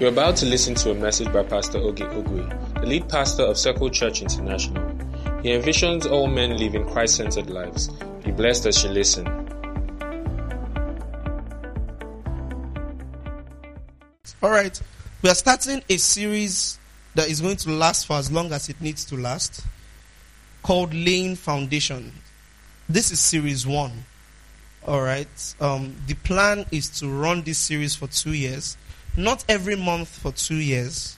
You're about to listen to a message by Pastor Oge Ogwe, the lead pastor of Circle Church International. He envisions all men living Christ centered lives. Be blessed as you listen. All right, we are starting a series that is going to last for as long as it needs to last called Laying Foundation. This is series one. All right, um, the plan is to run this series for two years not every month for two years,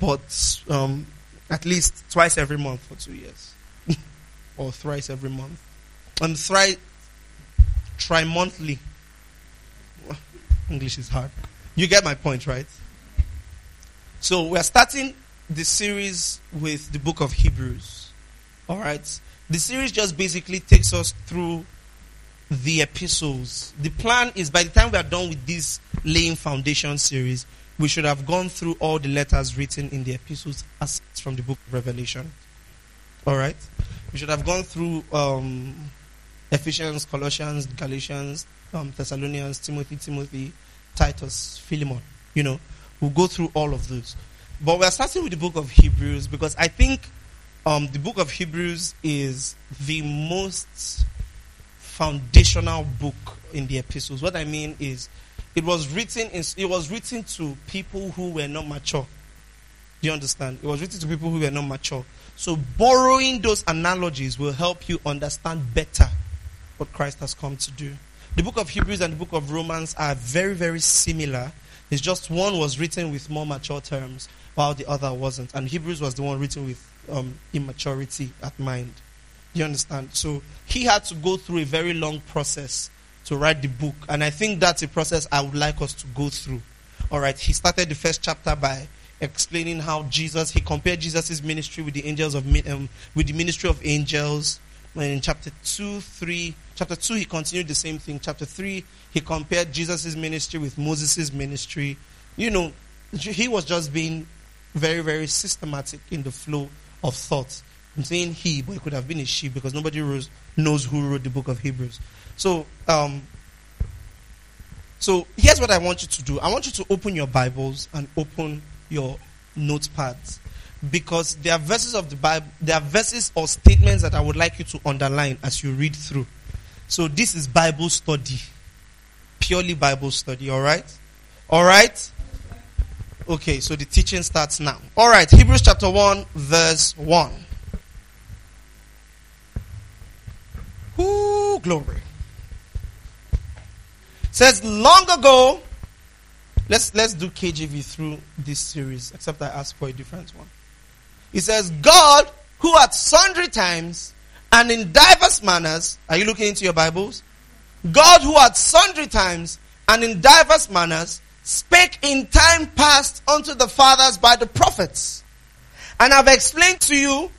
but um, at least twice every month for two years, or thrice every month, and thrice tri-monthly. English is hard. You get my point, right? So we are starting the series with the book of Hebrews. All right. The series just basically takes us through the epistles. The plan is by the time we are done with this laying foundation series, we should have gone through all the letters written in the epistles as from the book of Revelation. All right? We should have gone through um, Ephesians, Colossians, Galatians, um, Thessalonians, Timothy, Timothy, Titus, Philemon. You know, we'll go through all of those. But we're starting with the book of Hebrews because I think um, the book of Hebrews is the most foundational book in the epistles. What I mean is, it was written in, it was written to people who were not mature. Do you understand? It was written to people who were not mature. So borrowing those analogies will help you understand better what Christ has come to do. The book of Hebrews and the book of Romans are very, very similar. It's just one was written with more mature terms, while the other wasn't. And Hebrews was the one written with um, immaturity at mind. You understand? So he had to go through a very long process to write the book. And I think that's a process I would like us to go through. All right. He started the first chapter by explaining how Jesus, he compared Jesus' ministry with the angels of, um, with the ministry of angels. And in chapter 2, 3, chapter 2, he continued the same thing. Chapter 3, he compared Jesus' ministry with Moses' ministry. You know, he was just being very, very systematic in the flow of thoughts. I'm saying he, but it could have been a she because nobody knows who wrote the book of Hebrews. So, um, so here's what I want you to do. I want you to open your Bibles and open your notepads because there are verses of the Bible, there are verses or statements that I would like you to underline as you read through. So this is Bible study, purely Bible study. All right, all right. Okay, so the teaching starts now. All right, Hebrews chapter 1, verse 1. Glory. Says long ago, let's let's do KJV through this series, except I asked for a different one. It says, God, who at sundry times and in diverse manners, are you looking into your Bibles? God, who at sundry times and in diverse manners spake in time past unto the fathers by the prophets. And I've explained to you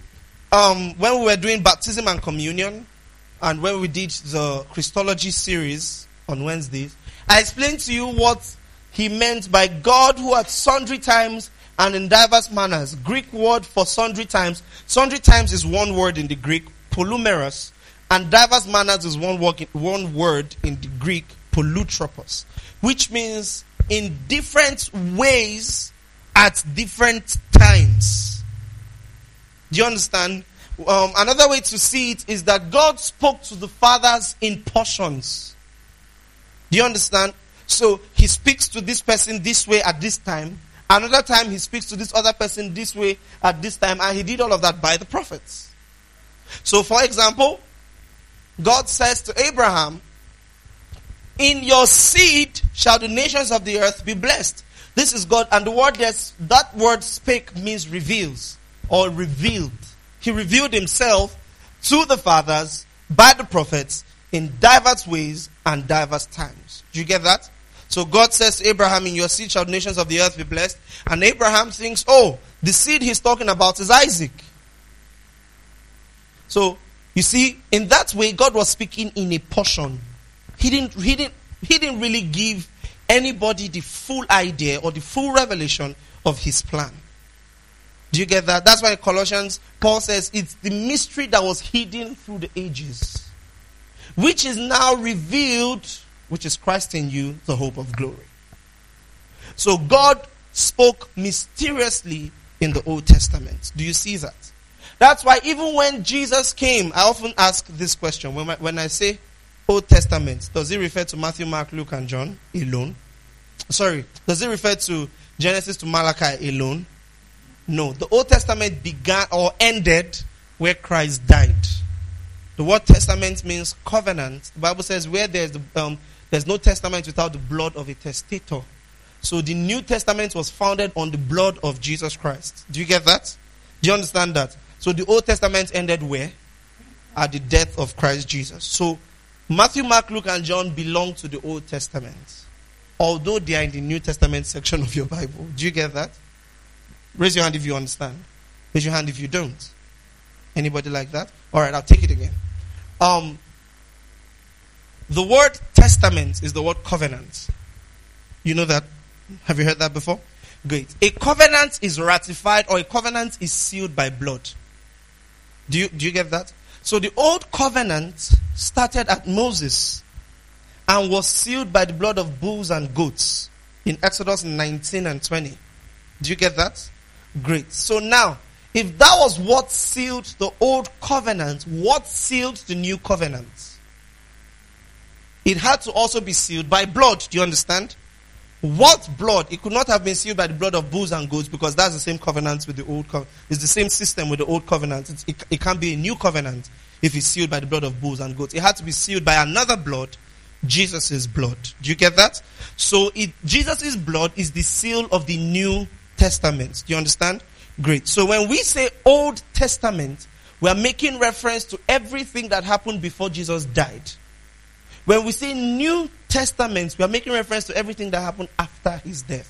um, when we were doing baptism and communion and when we did the Christology series on Wednesdays, I explained to you what he meant by God who at sundry times and in diverse manners. Greek word for sundry times. Sundry times is one word in the Greek, polymeros, and diverse manners is one word, one word in the Greek, polutropos, which means in different ways at different times. Do you understand? Um, another way to see it is that God spoke to the fathers in portions. Do you understand? So he speaks to this person this way at this time. Another time he speaks to this other person this way at this time. And he did all of that by the prophets. So for example, God says to Abraham, In your seed shall the nations of the earth be blessed. This is God. And the word that word spake means reveals or revealed. He revealed himself to the fathers by the prophets in diverse ways and diverse times. Do you get that? So God says Abraham, In your seed shall nations of the earth be blessed. And Abraham thinks, Oh, the seed he's talking about is Isaac. So you see, in that way, God was speaking in a portion. He didn't, he didn't, he didn't really give anybody the full idea or the full revelation of his plan. Do you get that? That's why Colossians, Paul says it's the mystery that was hidden through the ages, which is now revealed, which is Christ in you, the hope of glory. So God spoke mysteriously in the Old Testament. Do you see that? That's why even when Jesus came, I often ask this question. When I, when I say Old Testament, does it refer to Matthew, Mark, Luke, and John alone? Sorry, does it refer to Genesis to Malachi alone? No. The Old Testament began or ended where Christ died. The word testament means covenant. The Bible says where there's, the, um, there's no testament without the blood of a testator. So the New Testament was founded on the blood of Jesus Christ. Do you get that? Do you understand that? So the Old Testament ended where? At the death of Christ Jesus. So Matthew, Mark, Luke, and John belong to the Old Testament. Although they are in the New Testament section of your Bible. Do you get that? Raise your hand if you understand. Raise your hand if you don't. Anybody like that? All right, I'll take it again. Um, the word testament is the word covenant. You know that? Have you heard that before? Great. A covenant is ratified or a covenant is sealed by blood. Do you, do you get that? So the old covenant started at Moses and was sealed by the blood of bulls and goats in Exodus 19 and 20. Do you get that? Great. So now, if that was what sealed the old covenant, what sealed the new covenant? It had to also be sealed by blood. Do you understand? What blood? It could not have been sealed by the blood of bulls and goats because that's the same covenant with the old covenant. It's the same system with the old covenant. It, it can't be a new covenant if it's sealed by the blood of bulls and goats. It had to be sealed by another blood, Jesus' blood. Do you get that? So Jesus' blood is the seal of the New Testament. Do you understand? Great. So when we say Old Testament, we are making reference to everything that happened before Jesus died. When we say New Testament, we are making reference to everything that happened after his death.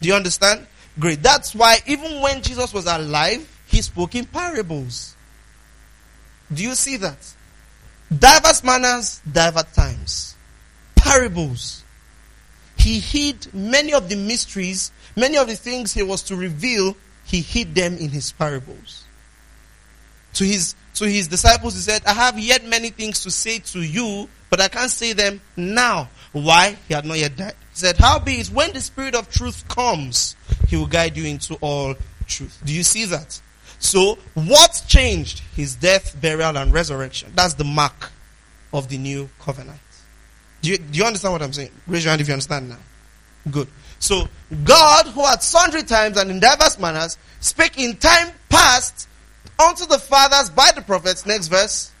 Do you understand? Great. That's why even when Jesus was alive, he spoke in parables. Do you see that? Diverse manners, diverse times. Parables. He hid many of the mysteries, many of the things he was to reveal, he hid them in his parables. To his to his disciples, he said, I have yet many things to say to you, but I can't say them now. Why? He had not yet died. He said, Howbeit, when the Spirit of truth comes, he will guide you into all truth. Do you see that? So, what changed? His death, burial, and resurrection. That's the mark of the new covenant. Do you, do you understand what I'm saying? Raise your hand if you understand now. Good. So, God, who at sundry times and in diverse manners spake in time past unto the fathers by the prophets, next verse,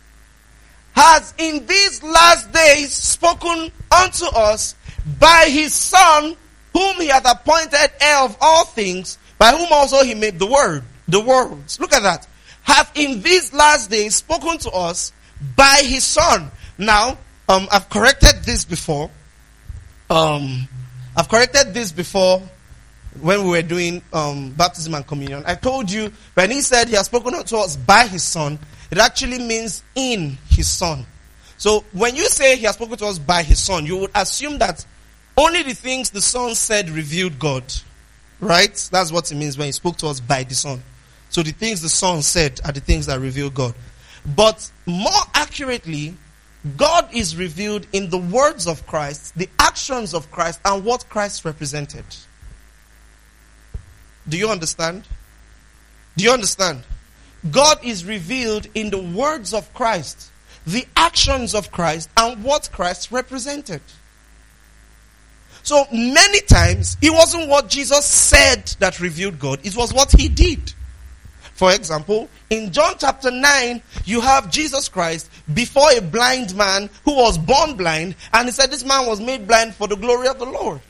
has in these last days spoken unto us by his Son, whom he hath appointed heir of all things, by whom also he made the word, the worlds. Look at that. Hath in these last days spoken to us by his Son. Now, um, I've corrected this before. Um, I've corrected this before when we were doing um, baptism and communion. I told you when he said he has spoken to us by his son, it actually means in his son. So when you say he has spoken to us by his son, you would assume that only the things the son said revealed God. Right? That's what it means when he spoke to us by the son. So the things the son said are the things that reveal God. But more accurately, God is revealed in the words of Christ, the actions of Christ, and what Christ represented. Do you understand? Do you understand? God is revealed in the words of Christ, the actions of Christ, and what Christ represented. So many times, it wasn't what Jesus said that revealed God, it was what he did. For example, in John chapter 9, you have Jesus Christ before a blind man who was born blind, and he said this man was made blind for the glory of the Lord.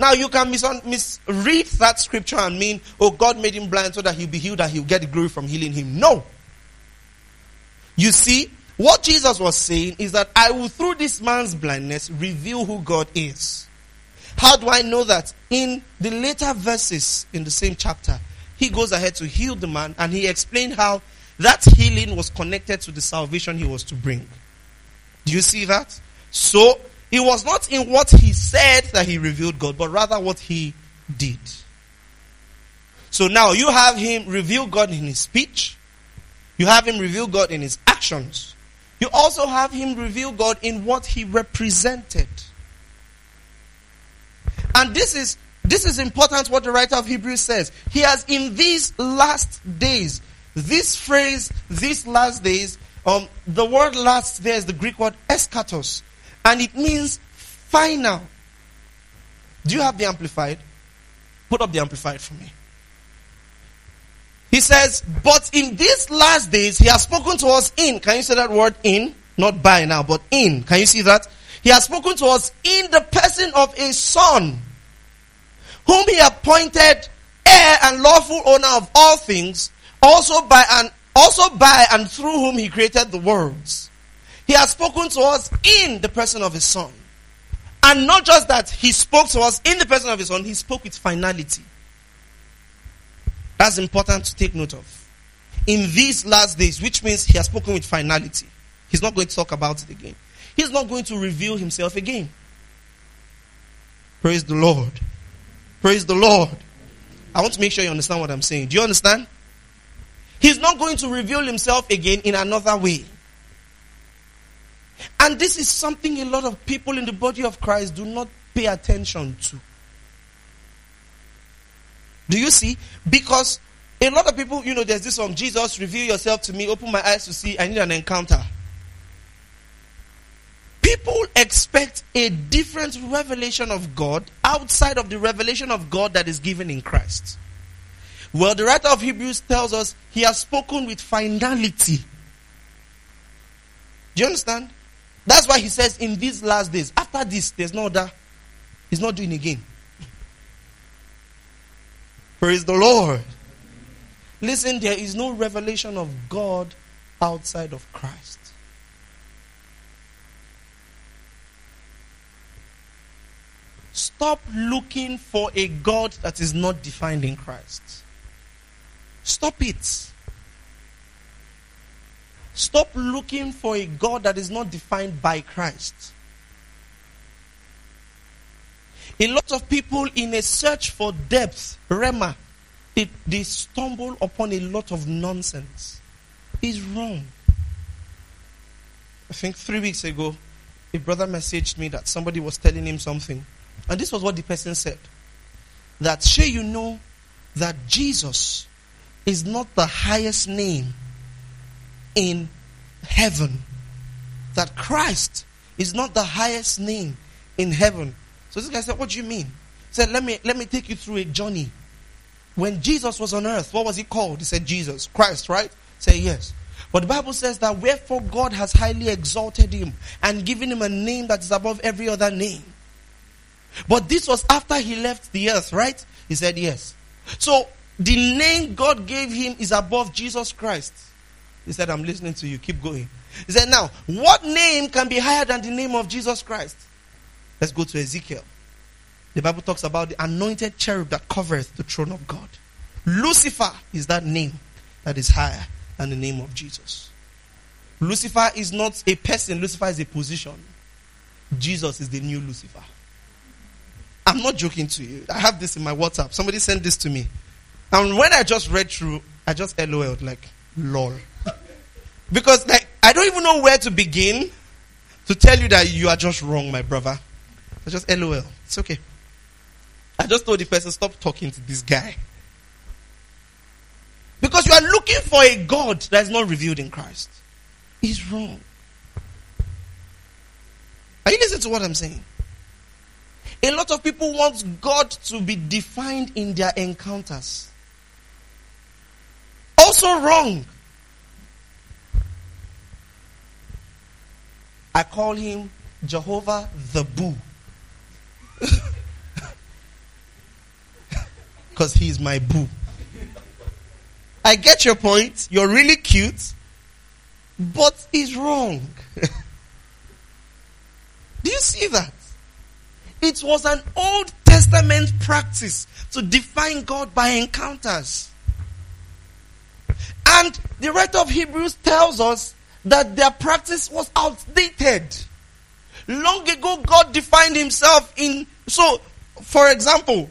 Now you can mis- misread that scripture and mean, oh, God made him blind so that he'll be healed and he'll get the glory from healing him. No. You see, what Jesus was saying is that I will, through this man's blindness, reveal who God is. How do I know that? In the later verses in the same chapter, he goes ahead to heal the man and he explained how that healing was connected to the salvation he was to bring. Do you see that? So, it was not in what he said that he revealed God, but rather what he did. So now you have him reveal God in his speech. You have him reveal God in his actions. You also have him reveal God in what he represented. And this is This is important what the writer of Hebrews says. He has in these last days, this phrase, these last days, um, the word last there is the Greek word eschatos, and it means final. Do you have the amplified? Put up the amplified for me. He says, but in these last days, he has spoken to us in. Can you say that word in? Not by now, but in. Can you see that? He has spoken to us in the person of a son, whom he appointed heir and lawful owner of all things, also by and also by and through whom he created the worlds. He has spoken to us in the person of his son. And not just that, he spoke to us in the person of his son, he spoke with finality. That's important to take note of. In these last days, which means he has spoken with finality. He's not going to talk about it again. He's not going to reveal himself again. Praise the Lord. Praise the Lord. I want to make sure you understand what I'm saying. Do you understand? He's not going to reveal himself again in another way. And this is something a lot of people in the body of Christ do not pay attention to. Do you see? Because a lot of people, you know, there's this song, Jesus, reveal yourself to me, open my eyes to see, I need an encounter. People expect a different revelation of God outside of the revelation of God that is given in Christ. Well, the writer of Hebrews tells us he has spoken with finality. Do you understand? That's why he says in these last days, after this, there's no other. He's not doing again. Praise the Lord. Listen, there is no revelation of God outside of Christ. Stop looking for a God that is not defined in Christ. Stop it. Stop looking for a God that is not defined by Christ. A lot of people in a search for depth, Rhema, they, they stumble upon a lot of nonsense. It's wrong. I think three weeks ago, a brother messaged me that somebody was telling him something. And this was what the person said. That, sure you know that Jesus is not the highest name in heaven. That Christ is not the highest name in heaven. So this guy said, What do you mean? He said, Let me let me take you through a journey. When Jesus was on earth, what was he called? He said, Jesus, Christ, right? Say yes. But the Bible says that wherefore God has highly exalted him and given him a name that is above every other name. But this was after he left the earth, right? He said yes. So the name God gave him is above Jesus Christ. He said, I'm listening to you. Keep going. He said, Now, what name can be higher than the name of Jesus Christ? Let's go to Ezekiel. The Bible talks about the anointed cherub that covers the throne of God. Lucifer is that name that is higher than the name of Jesus. Lucifer is not a person, Lucifer is a position. Jesus is the new Lucifer. I'm not joking to you. I have this in my WhatsApp. Somebody sent this to me. And when I just read through, I just LOL'd like, lol. because like I don't even know where to begin to tell you that you are just wrong, my brother. I just LOL. It's okay. I just told the person, stop talking to this guy. Because you are looking for a God that is not revealed in Christ. He's wrong. Are you listening to what I'm saying? A lot of people want God to be defined in their encounters. Also wrong. I call him Jehovah the Boo. Because he's my boo. I get your point. You're really cute. But he's wrong. Do you see that? It was an Old Testament practice to define God by encounters. And the writer of Hebrews tells us that their practice was outdated. Long ago, God defined himself in. So, for example,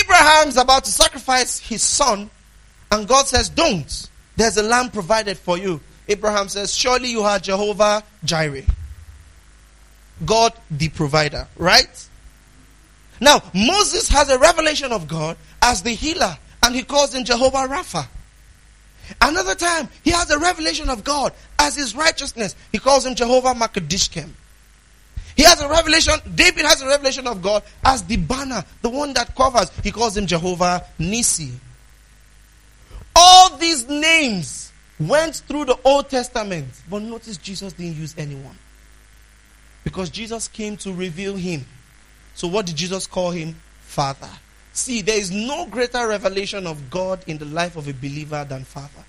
Abraham's about to sacrifice his son, and God says, Don't. There's a lamb provided for you. Abraham says, Surely you are Jehovah Jireh. God the provider, right? Now, Moses has a revelation of God as the healer, and he calls him Jehovah Rapha. Another time, he has a revelation of God as his righteousness. He calls him Jehovah Makadishkem. He has a revelation, David has a revelation of God as the banner, the one that covers. He calls him Jehovah Nissi. All these names went through the Old Testament, but notice Jesus didn't use anyone. Because Jesus came to reveal him. So, what did Jesus call him? Father. See, there is no greater revelation of God in the life of a believer than Father.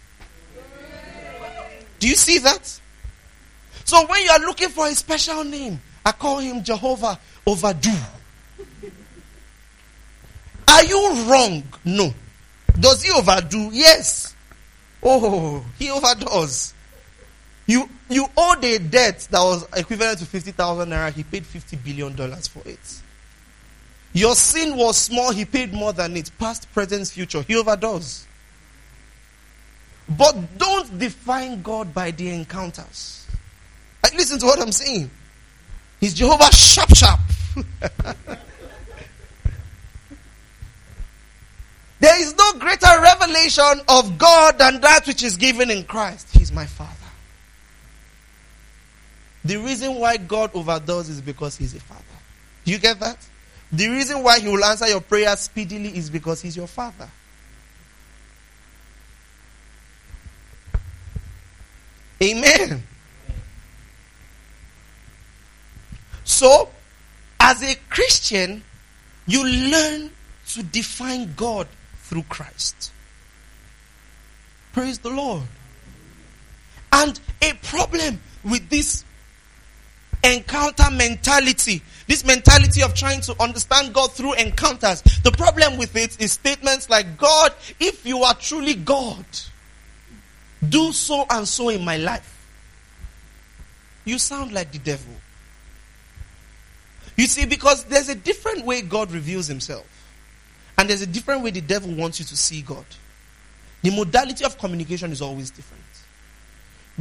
Do you see that? So, when you are looking for a special name, I call him Jehovah Overdue. Are you wrong? No. Does he overdo? Yes. Oh, he overdoes. You you owed a debt that was equivalent to fifty thousand naira. He paid fifty billion dollars for it. Your sin was small. He paid more than it. Past, present, future. He overdoes. But don't define God by the encounters. Listen to what I'm saying. He's Jehovah sharp sharp. there is no greater revelation of God than that which is given in Christ. He's my Father. The reason why God overdoes is because He's a Father. Do you get that? The reason why He will answer your prayer speedily is because He's your Father. Amen. So, as a Christian, you learn to define God through Christ. Praise the Lord. And a problem with this encounter mentality, this mentality of trying to understand God through encounters, the problem with it is statements like, God, if you are truly God, do so and so in my life. You sound like the devil. You see, because there's a different way God reveals himself, and there's a different way the devil wants you to see God. The modality of communication is always different.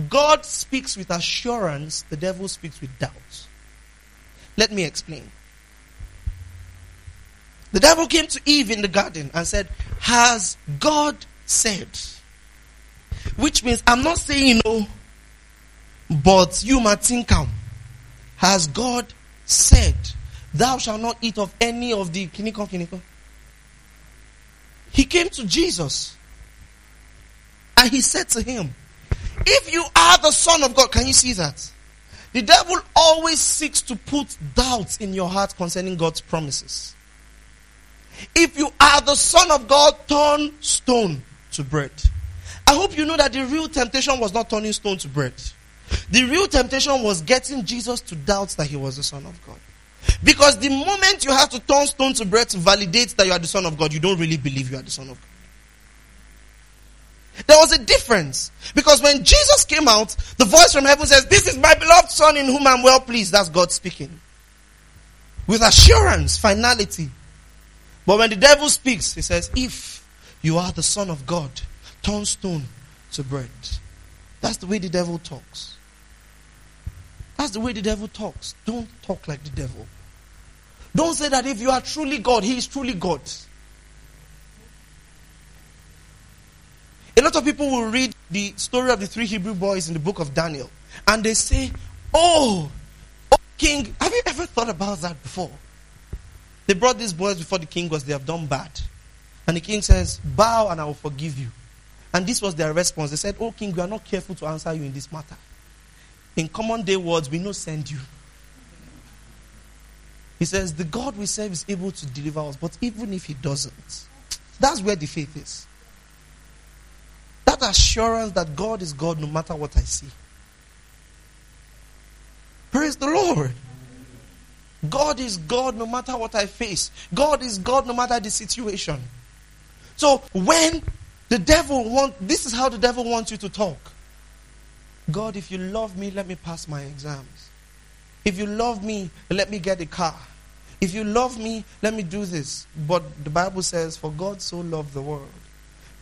God speaks with assurance, the devil speaks with doubt. Let me explain. The devil came to Eve in the garden and said, Has God said? Which means, I'm not saying no, but you might think, Has God said, Thou shalt not eat of any of the kiniko. He came to Jesus and he said to him, If you are the Son of God, can you see that? The devil always seeks to put doubts in your heart concerning God's promises. If you are the Son of God, turn stone to bread. I hope you know that the real temptation was not turning stone to bread. The real temptation was getting Jesus to doubt that he was the Son of God. Because the moment you have to turn stone to bread to validate that you are the Son of God, you don't really believe you are the Son of God. There was a difference. Because when Jesus came out, the voice from heaven says, This is my beloved Son in whom I'm well pleased. That's God speaking. With assurance, finality. But when the devil speaks, he says, If you are the Son of God, turn stone to bread. That's the way the devil talks. That's the way the devil talks. Don't talk like the devil. Don't say that if you are truly God, he is truly God. A lot of people will read the story of the three Hebrew boys in the book of Daniel and they say, Oh, oh king, have you ever thought about that before? They brought these boys before the king because they have done bad. And the king says, Bow and I will forgive you. And this was their response. They said, Oh, king, we are not careful to answer you in this matter. In common day words, we no send you. He says, The God we serve is able to deliver us, but even if he doesn't, that's where the faith is. That assurance that God is God no matter what I see. Praise the Lord. God is God no matter what I face. God is God no matter the situation. So when the devil want this is how the devil wants you to talk. God, if you love me, let me pass my exams. If you love me, let me get a car. If you love me, let me do this. But the Bible says, For God so loved the world.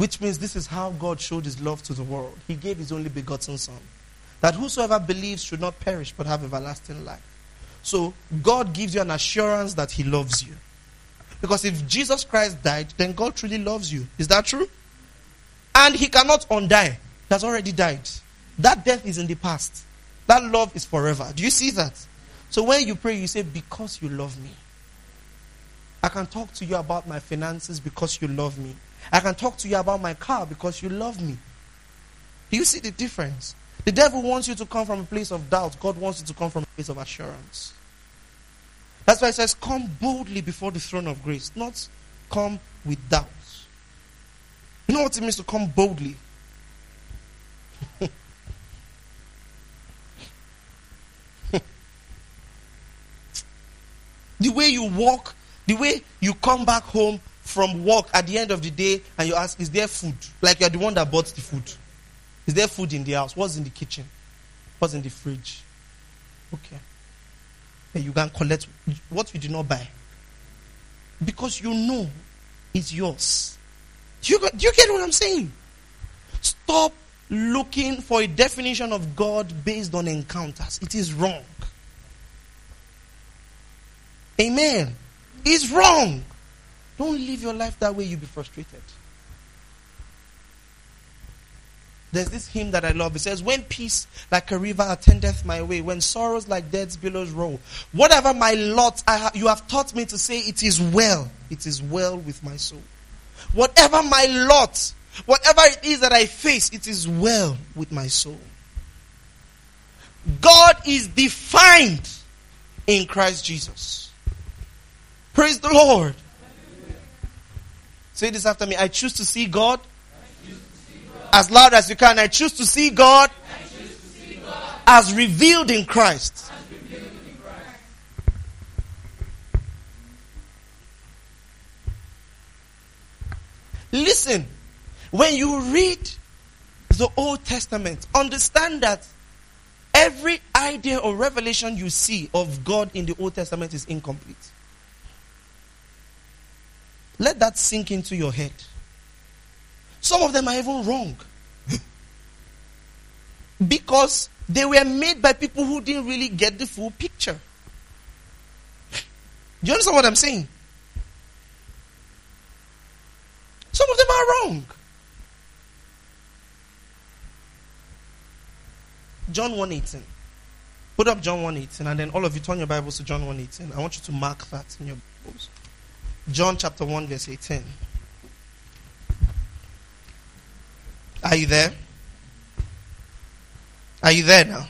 Which means this is how God showed his love to the world. He gave his only begotten Son. That whosoever believes should not perish but have everlasting life. So God gives you an assurance that he loves you. Because if Jesus Christ died, then God truly loves you. Is that true? And he cannot undie. He has already died. That death is in the past. That love is forever. Do you see that? So when you pray, you say, Because you love me. I can talk to you about my finances because you love me. I can talk to you about my car because you love me. Do you see the difference? The devil wants you to come from a place of doubt. God wants you to come from a place of assurance. That's why it says, Come boldly before the throne of grace, not come with doubts. You know what it means to come boldly? the way you walk, the way you come back home from work at the end of the day and you ask, Is there food? Like you're the one that bought the food. Is there food in the house? What's in the kitchen? What's in the fridge? Okay. And you can collect what you did not buy. Because you know it's yours. Do you, do you get what I'm saying? Stop looking for a definition of God based on encounters. It is wrong. Amen. It's wrong. Don't live your life that way, you'll be frustrated. There's this hymn that I love. It says, When peace like a river attendeth my way, when sorrows like death's billows roll, whatever my lot, I ha- you have taught me to say, It is well. It is well with my soul. Whatever my lot, whatever it is that I face, it is well with my soul. God is defined in Christ Jesus. Praise the Lord. Say this after me. I choose to see God as loud as you can. I choose to see God, to see God as, revealed Christ. Revealed in Christ. Listen, when you read the Old Testament, understand that every idea or revelation you see of God in the Old Testament is incomplete. Let that sink into your head. Some of them are even wrong. because they were made by people who didn't really get the full picture. Do you understand what I'm saying? Some of them are wrong. John 1:18. Put up John 1:18 and then all of you turn your Bibles to John 1:18. I want you to mark that in your Bibles. John chapter 1 verse 18. Are you there? Are you there now?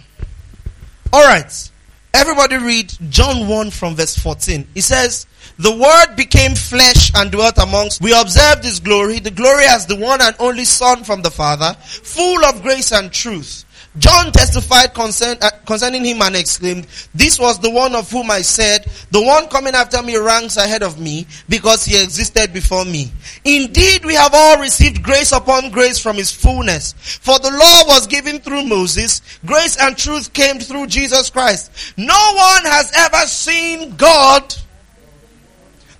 All right. Everybody read John 1 from verse 14. It says, The word became flesh and dwelt amongst. We observed his glory, the glory as the one and only son from the father, full of grace and truth. John testified concern, uh, concerning him and exclaimed, This was the one of whom I said, The one coming after me ranks ahead of me because he existed before me. Indeed, we have all received grace upon grace from his fullness. For the law was given through Moses, grace and truth came through Jesus Christ. No one has ever seen God.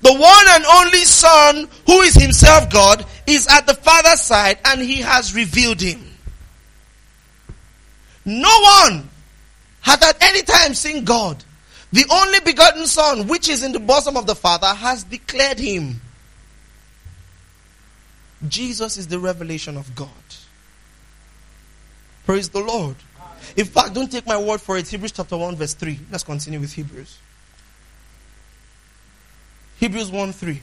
The one and only Son, who is himself God, is at the Father's side and he has revealed him. No one had at any time seen God. The only begotten Son, which is in the bosom of the Father, has declared him. Jesus is the revelation of God. Praise the Lord. In fact, don't take my word for it. Hebrews chapter 1, verse 3. Let's continue with Hebrews. Hebrews 1 3.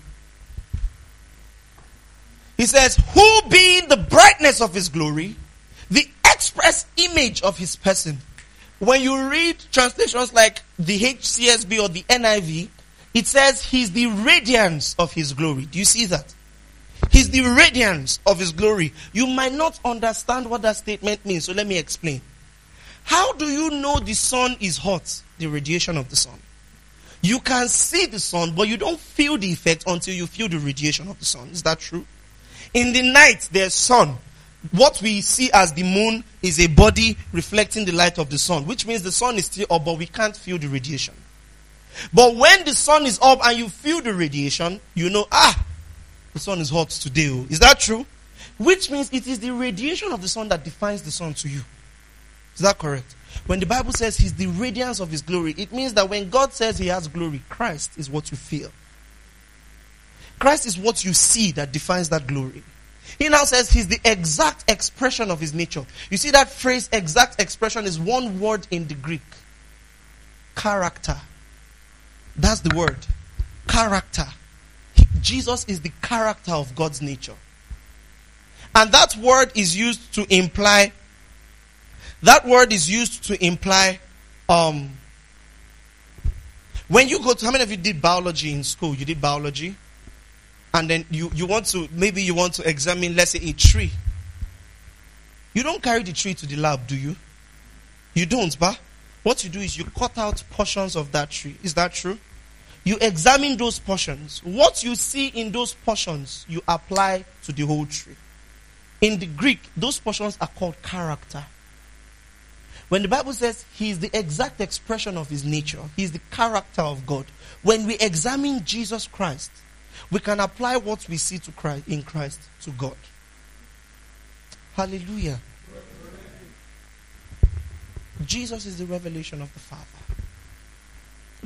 He says, Who being the brightness of his glory, express image of his person. When you read translations like the HCSB or the NIV, it says he's the radiance of his glory. Do you see that? He's the radiance of his glory. You might not understand what that statement means, so let me explain. How do you know the sun is hot? The radiation of the sun. You can see the sun, but you don't feel the effect until you feel the radiation of the sun. Is that true? In the night, there's sun what we see as the moon is a body reflecting the light of the sun, which means the sun is still up, but we can't feel the radiation. But when the sun is up and you feel the radiation, you know, ah, the sun is hot today. Oh. Is that true? Which means it is the radiation of the sun that defines the sun to you. Is that correct? When the Bible says he's the radiance of his glory, it means that when God says he has glory, Christ is what you feel. Christ is what you see that defines that glory. He now says he's the exact expression of his nature. You see that phrase, exact expression, is one word in the Greek character. That's the word. Character. Jesus is the character of God's nature. And that word is used to imply, that word is used to imply, um, when you go to, how many of you did biology in school? You did biology? And then you, you want to, maybe you want to examine, let's say, a tree. You don't carry the tree to the lab, do you? You don't, but what you do is you cut out portions of that tree. Is that true? You examine those portions. What you see in those portions, you apply to the whole tree. In the Greek, those portions are called character. When the Bible says he is the exact expression of his nature, he is the character of God. When we examine Jesus Christ, we can apply what we see to Christ in Christ to God. Hallelujah. Jesus is the revelation of the Father.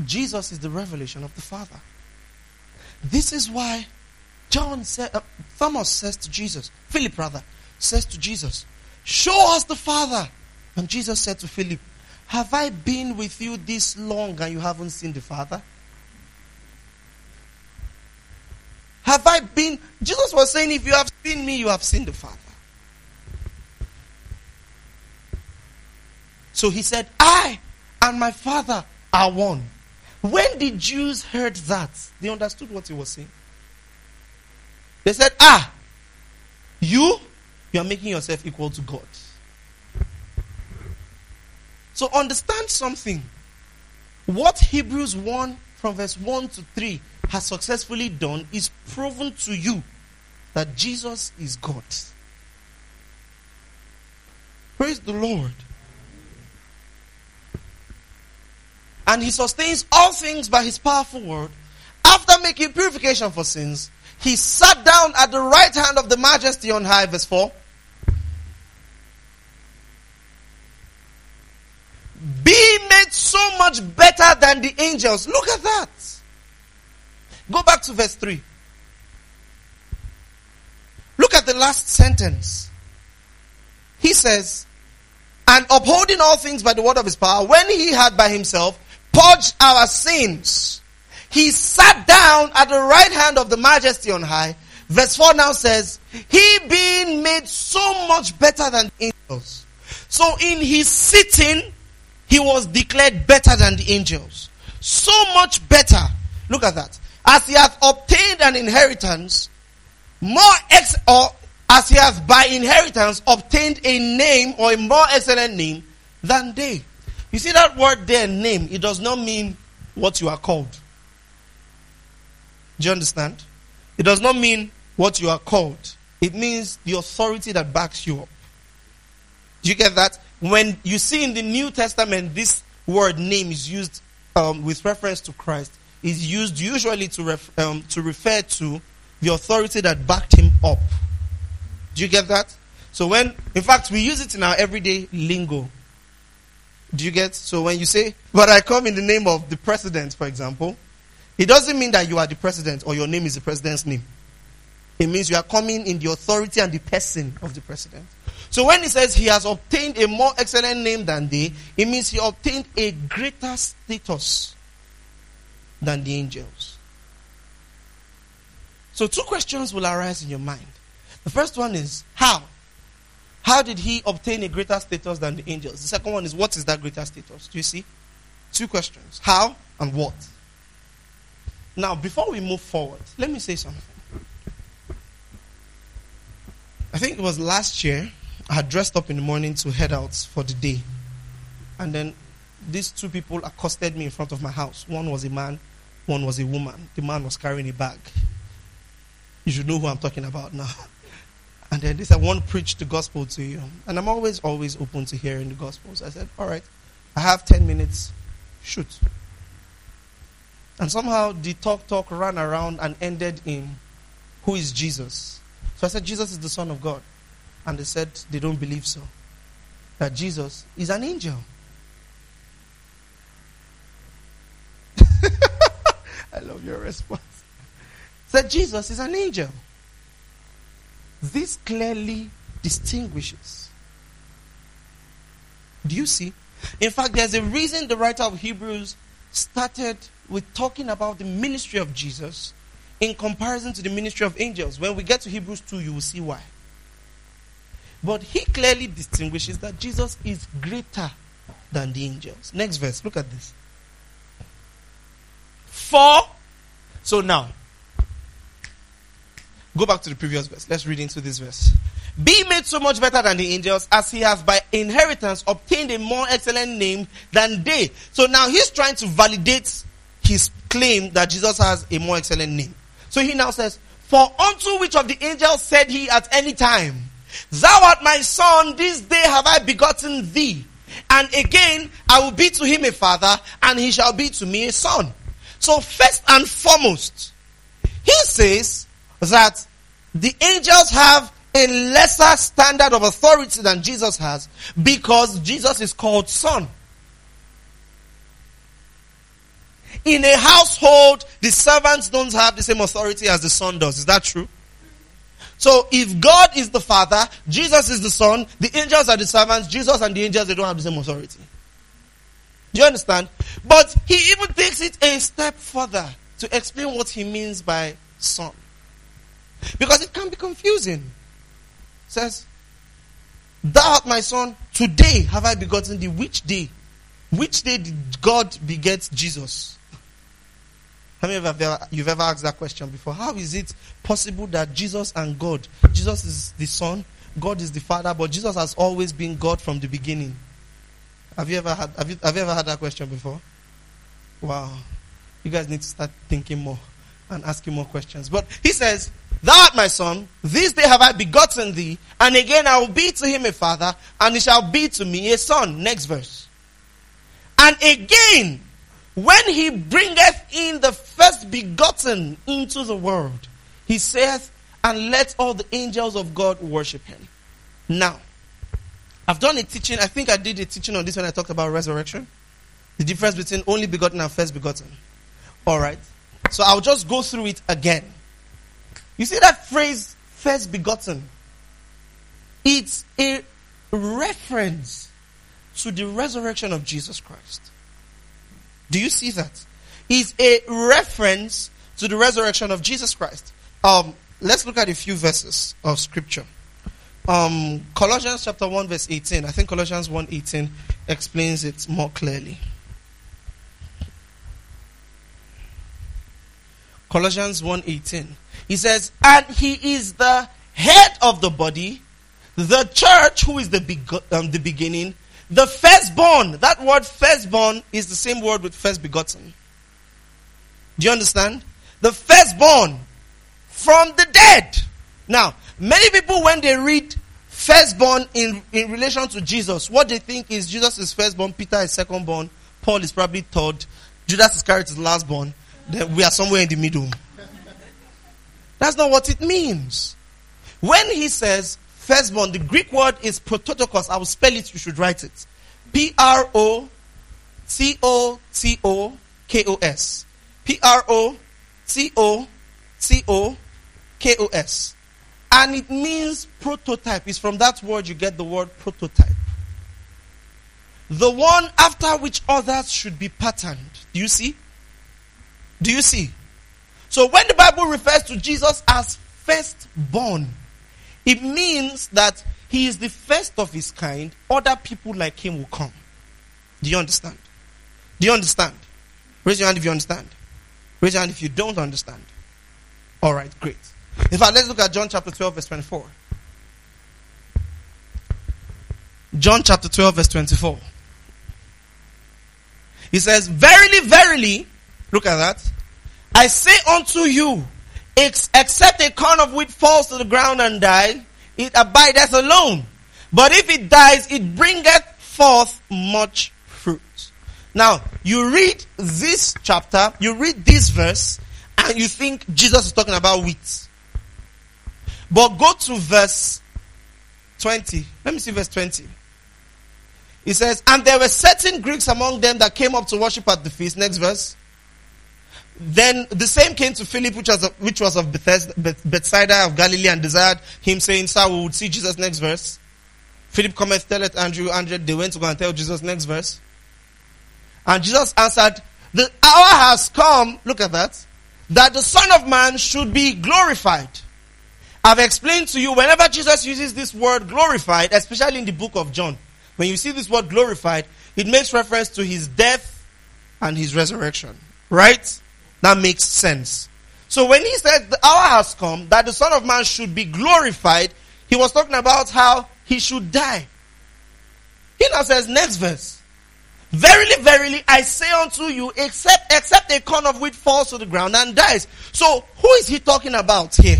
Jesus is the revelation of the Father. This is why John said, uh, Thomas says to Jesus, Philip rather, says to Jesus, Show us the Father. And Jesus said to Philip, Have I been with you this long and you haven't seen the Father? Been? Jesus was saying, If you have seen me, you have seen the Father. So he said, I and my Father are one. When the Jews heard that, they understood what he was saying. They said, Ah, you, you are making yourself equal to God. So understand something. What Hebrews 1 from verse 1 to 3 has successfully done is proven to you that Jesus is God. Praise the Lord. And he sustains all things by his powerful word. After making purification for sins, he sat down at the right hand of the majesty on high, verse 4. Be made so much better than the angels. Look at that. Go back to verse 3. Look at the last sentence. He says, and upholding all things by the word of his power, when he had by himself purged our sins, he sat down at the right hand of the majesty on high. Verse 4 now says, He being made so much better than angels. So in his sitting, he was declared better than the angels. So much better. Look at that. As he hath obtained an inheritance, more ex, or as he has by inheritance obtained a name or a more excellent name than they. You see that word there, name, it does not mean what you are called. Do you understand? It does not mean what you are called. It means the authority that backs you up. Do you get that? When you see in the New Testament, this word name is used um, with reference to Christ, is used usually to, ref, um, to refer to the authority that backed him up. Do you get that? So when, in fact, we use it in our everyday lingo. Do you get? So when you say, but I come in the name of the president, for example, it doesn't mean that you are the president or your name is the president's name. It means you are coming in the authority and the person of the president. So when he says he has obtained a more excellent name than they, it means he obtained a greater status than the angels. So two questions will arise in your mind. The first one is how? How did he obtain a greater status than the angels? The second one is what is that greater status? Do you see? Two questions. How and what? Now, before we move forward, let me say something. I think it was last year, I had dressed up in the morning to head out for the day. And then these two people accosted me in front of my house. One was a man, one was a woman. The man was carrying a bag. You should know who I'm talking about now. And then they said, one preach the gospel to you. And I'm always, always open to hearing the gospels. I said, all right, I have 10 minutes. Shoot. And somehow the talk, talk ran around and ended in, who is Jesus? So I said, Jesus is the Son of God. And they said, they don't believe so. That Jesus is an angel. I love your response. That Jesus is an angel. This clearly distinguishes. Do you see? In fact, there's a reason the writer of Hebrews started with talking about the ministry of Jesus in comparison to the ministry of angels. When we get to Hebrews 2, you will see why. But he clearly distinguishes that Jesus is greater than the angels. Next verse, look at this. For, so now, go back to the previous verse. Let's read into this verse. Be made so much better than the angels as he has by inheritance obtained a more excellent name than they. So now he's trying to validate his claim that Jesus has a more excellent name. So he now says, For unto which of the angels said he at any time, Thou art my son, this day have I begotten thee. And again, I will be to him a father, and he shall be to me a son. So first and foremost, he says that the angels have a lesser standard of authority than Jesus has because Jesus is called son. In a household, the servants don't have the same authority as the son does. Is that true? So if God is the father, Jesus is the son, the angels are the servants, Jesus and the angels, they don't have the same authority. Do you understand? But he even takes it a step further to explain what he means by son. Because it can be confusing. says, Thou art my son, today have I begotten thee. Which day? Which day did God beget Jesus? How many of you have you've ever asked that question before? How is it possible that Jesus and God, Jesus is the Son, God is the Father, but Jesus has always been God from the beginning? Have you ever had have you, have you ever had that question before? Wow. You guys need to start thinking more and asking more questions. But he says, Thou art my son, this day have I begotten thee, and again I will be to him a father, and he shall be to me a son. Next verse. And again when he bringeth in the first begotten into the world, he saith, and let all the angels of God worship him. Now, I've done a teaching, I think I did a teaching on this when I talked about resurrection. The difference between only begotten and first begotten. Alright. So I'll just go through it again. You see that phrase, first begotten? It's a reference to the resurrection of Jesus Christ. Do you see that? Is a reference to the resurrection of Jesus Christ. Um, let's look at a few verses of scripture. Um, Colossians chapter 1 verse 18. I think Colossians 1 18 explains it more clearly. Colossians 1 18. He says, and he is the head of the body, the church, who is the, be- um, the beginning, the firstborn, that word firstborn is the same word with first begotten. Do you understand? The firstborn from the dead. Now, many people, when they read firstborn in, in relation to Jesus, what they think is Jesus is firstborn, Peter is secondborn, Paul is probably third, Judas Iscariot is lastborn, then we are somewhere in the middle. That's not what it means. When he says firstborn, the Greek word is prototokos. I will spell it, you should write it. P R O T O T O K O S. P R O T O T O K O S. And it means prototype. It's from that word you get the word prototype. The one after which others should be patterned. Do you see? Do you see? So when the Bible refers to Jesus as firstborn, it means that he is the first of his kind. Other people like him will come. Do you understand? Do you understand? Raise your hand if you understand. Raise your hand if you don't understand. All right, great. In fact, let's look at John chapter 12, verse 24. John chapter 12, verse 24. He says, Verily, verily, look at that. I say unto you, except a corn of wheat falls to the ground and die, it abideth alone. But if it dies, it bringeth forth much fruit. Now, you read this chapter, you read this verse, and you think Jesus is talking about wheat. But go to verse 20. Let me see verse 20. He says, And there were certain Greeks among them that came up to worship at the feast. Next verse. then the same came to Philip, which was of, which was of Bethesda, Bethsaida of Galilee, and desired him, saying, "Sir, we would see Jesus." Next verse. Philip cometh, telleth Andrew. Andrew, they went to go and tell Jesus. Next verse. And Jesus answered, "The hour has come. Look at that. That the Son of Man should be glorified." I've explained to you whenever Jesus uses this word glorified, especially in the book of John, when you see this word glorified, it makes reference to his death and his resurrection. Right? That makes sense. So when he said the hour has come that the Son of Man should be glorified, he was talking about how he should die. He now says, next verse. Verily, verily, I say unto you, except, except a corn of wheat falls to the ground and dies. So, who is he talking about here?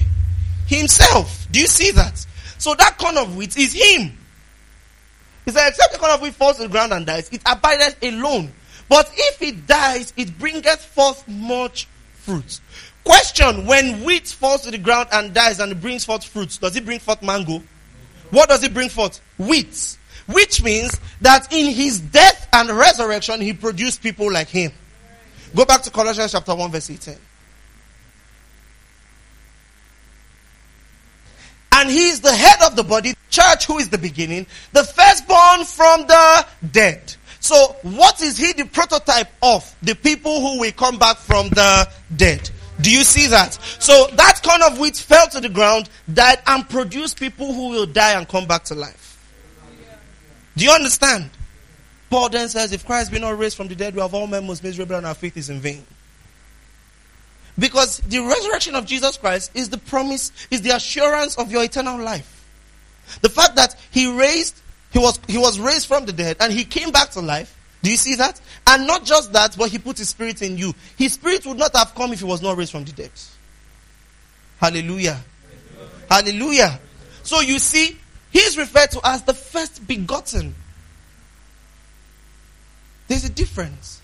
Himself. Do you see that? So that corn of wheat is him. He said, except the corn of wheat falls to the ground and dies, it abideth alone. But if it dies, it bringeth forth much fruit. Question, when wheat falls to the ground and dies and it brings forth fruits, does it bring forth mango? What does it bring forth? Wheat. Which means that in his death and resurrection, he produced people like him. Go back to Colossians chapter 1 verse 18. And he is the head of the body, church, who is the beginning, the firstborn from the dead. So, what is he the prototype of? The people who will come back from the dead. Do you see that? So, that kind of wheat fell to the ground, died, and produced people who will die and come back to life. Do you understand? Paul then says, if Christ be not raised from the dead, we have all men most miserable and our faith is in vain. Because the resurrection of Jesus Christ is the promise, is the assurance of your eternal life. The fact that he raised he was, he was raised from the dead and he came back to life. Do you see that? And not just that, but he put his spirit in you. His spirit would not have come if he was not raised from the dead. Hallelujah. Hallelujah. So you see, he is referred to as the first begotten. There's a difference.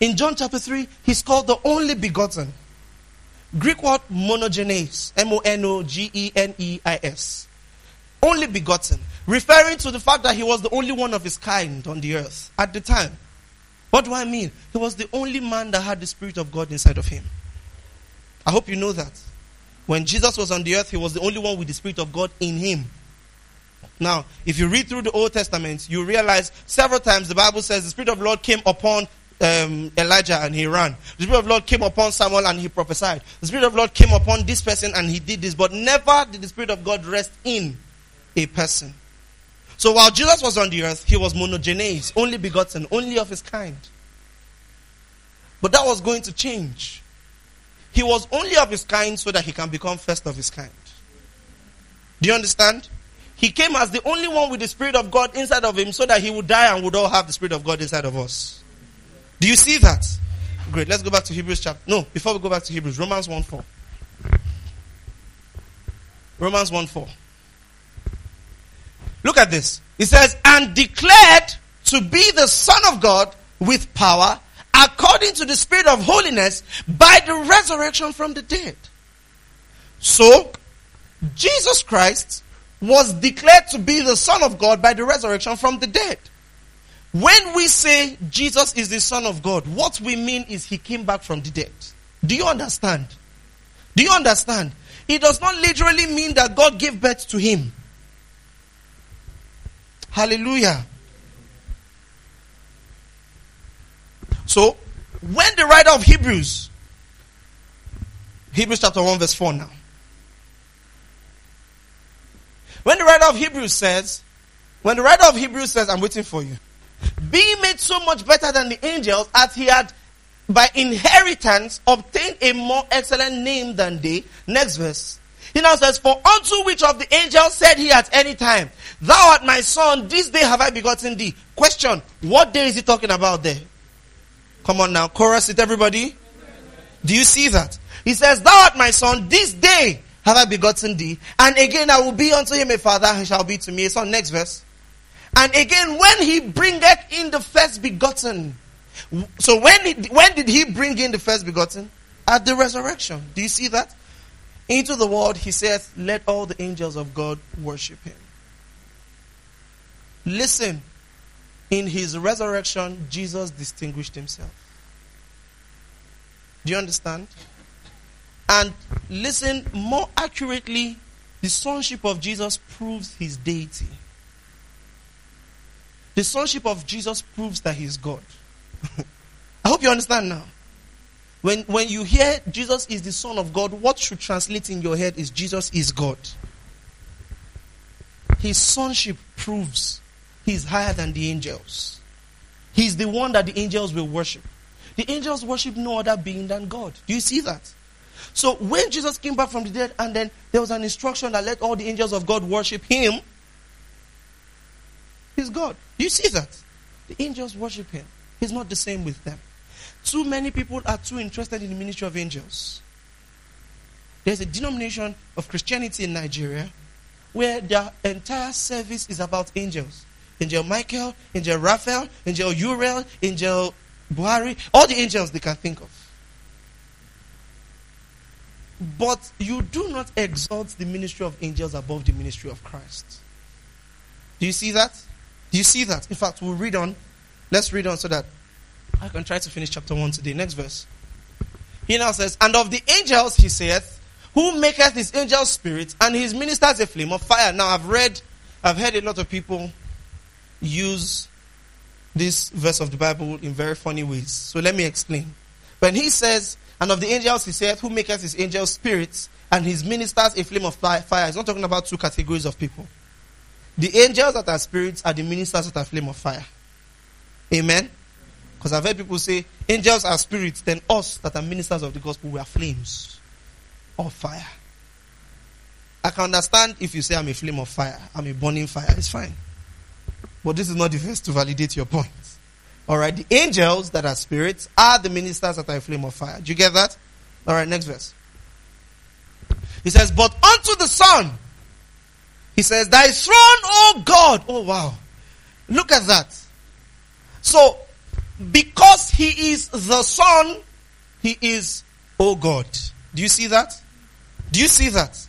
In John chapter 3, he's called the only begotten. Greek word monogenes. M O N O G E N E I S. Only begotten. Referring to the fact that he was the only one of his kind on the earth at the time. What do I mean? He was the only man that had the Spirit of God inside of him. I hope you know that. When Jesus was on the earth, he was the only one with the Spirit of God in him. Now, if you read through the Old Testament, you realize several times the Bible says the Spirit of the Lord came upon um, Elijah and he ran. The Spirit of the Lord came upon Samuel and he prophesied. The Spirit of the Lord came upon this person and he did this, but never did the Spirit of God rest in a person. So while Jesus was on the earth, he was monogenes, only begotten, only of his kind. But that was going to change. He was only of his kind so that he can become first of his kind. Do you understand? He came as the only one with the Spirit of God inside of him so that he would die and would all have the Spirit of God inside of us. Do you see that? Great. Let's go back to Hebrews chapter. No, before we go back to Hebrews, Romans 1 4. Romans 1 4. Look at this. It says, and declared to be the Son of God with power according to the Spirit of holiness by the resurrection from the dead. So, Jesus Christ was declared to be the Son of God by the resurrection from the dead. When we say Jesus is the Son of God, what we mean is he came back from the dead. Do you understand? Do you understand? It does not literally mean that God gave birth to him. Hallelujah. So, when the writer of Hebrews, Hebrews chapter 1, verse 4 now. When the writer of Hebrews says, when the writer of Hebrews says, I'm waiting for you, being made so much better than the angels as he had by inheritance obtained a more excellent name than they. Next verse. He now says, For unto which of the angels said he at any time, Thou art my son, this day have I begotten thee. Question, what day is he talking about there? Come on now, chorus it everybody. Do you see that? He says, Thou art my son, this day have I begotten thee. And again I will be unto him a father, he shall be to me a son. Next verse. And again, when he bringeth in the first begotten. So when, he, when did he bring in the first begotten? At the resurrection. Do you see that? Into the world, he says, let all the angels of God worship him. Listen, in his resurrection, Jesus distinguished himself. Do you understand? And listen more accurately, the sonship of Jesus proves his deity. The sonship of Jesus proves that he is God. I hope you understand now. When, when you hear Jesus is the Son of God, what should translate in your head is Jesus is God. His sonship proves he's higher than the angels. He's the one that the angels will worship. The angels worship no other being than God. Do you see that? So when Jesus came back from the dead, and then there was an instruction that let all the angels of God worship him, he's God. You see that? The angels worship him. He's not the same with them. Too many people are too interested in the ministry of angels. There's a denomination of Christianity in Nigeria where their entire service is about angels. Angel Michael, Angel Raphael, Angel Uriel, Angel Buhari, all the angels they can think of. But you do not exalt the ministry of angels above the ministry of Christ. Do you see that? Do you see that? In fact, we'll read on. Let's read on so that I can try to finish chapter 1 today. Next verse. He now says, And of the angels, he saith, Who maketh his angels spirits, and his ministers a flame of fire. Now, I've read, I've heard a lot of people use this verse of the Bible in very funny ways. So let me explain. When he says, and of the angels, he saith, Who maketh his angels spirits and his ministers a flame of fire. He's not talking about two categories of people. The angels that are spirits are the ministers that are flame of fire. Amen? Because I've heard people say, angels are spirits, then us that are ministers of the gospel, we are flames of fire. I can understand if you say I'm a flame of fire, I'm a burning fire, it's fine. But this is not the verse to validate your point. Alright, the angels that are spirits are the ministers that are a flame of fire. Do you get that? Alright, next verse. He says, But unto the Son, he says, Thy throne, O God. Oh wow. Look at that. So, because he is the Son, he is, O God. Do you see that? Do you see that?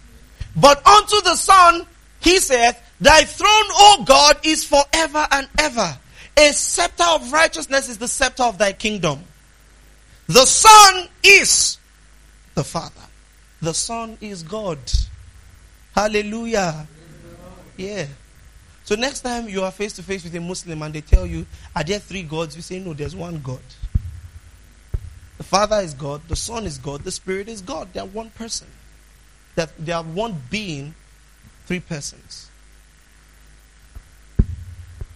But unto the Son, he saith, Thy throne, O God, is forever and ever. A scepter of righteousness is the scepter of thy kingdom. The Son is the Father. The Son is God. Hallelujah. Yeah. So next time you are face to face with a Muslim and they tell you, are there three gods? You say, no, there's one God. The Father is God, the Son is God, the Spirit is God. They are one person. That they are one being, three persons.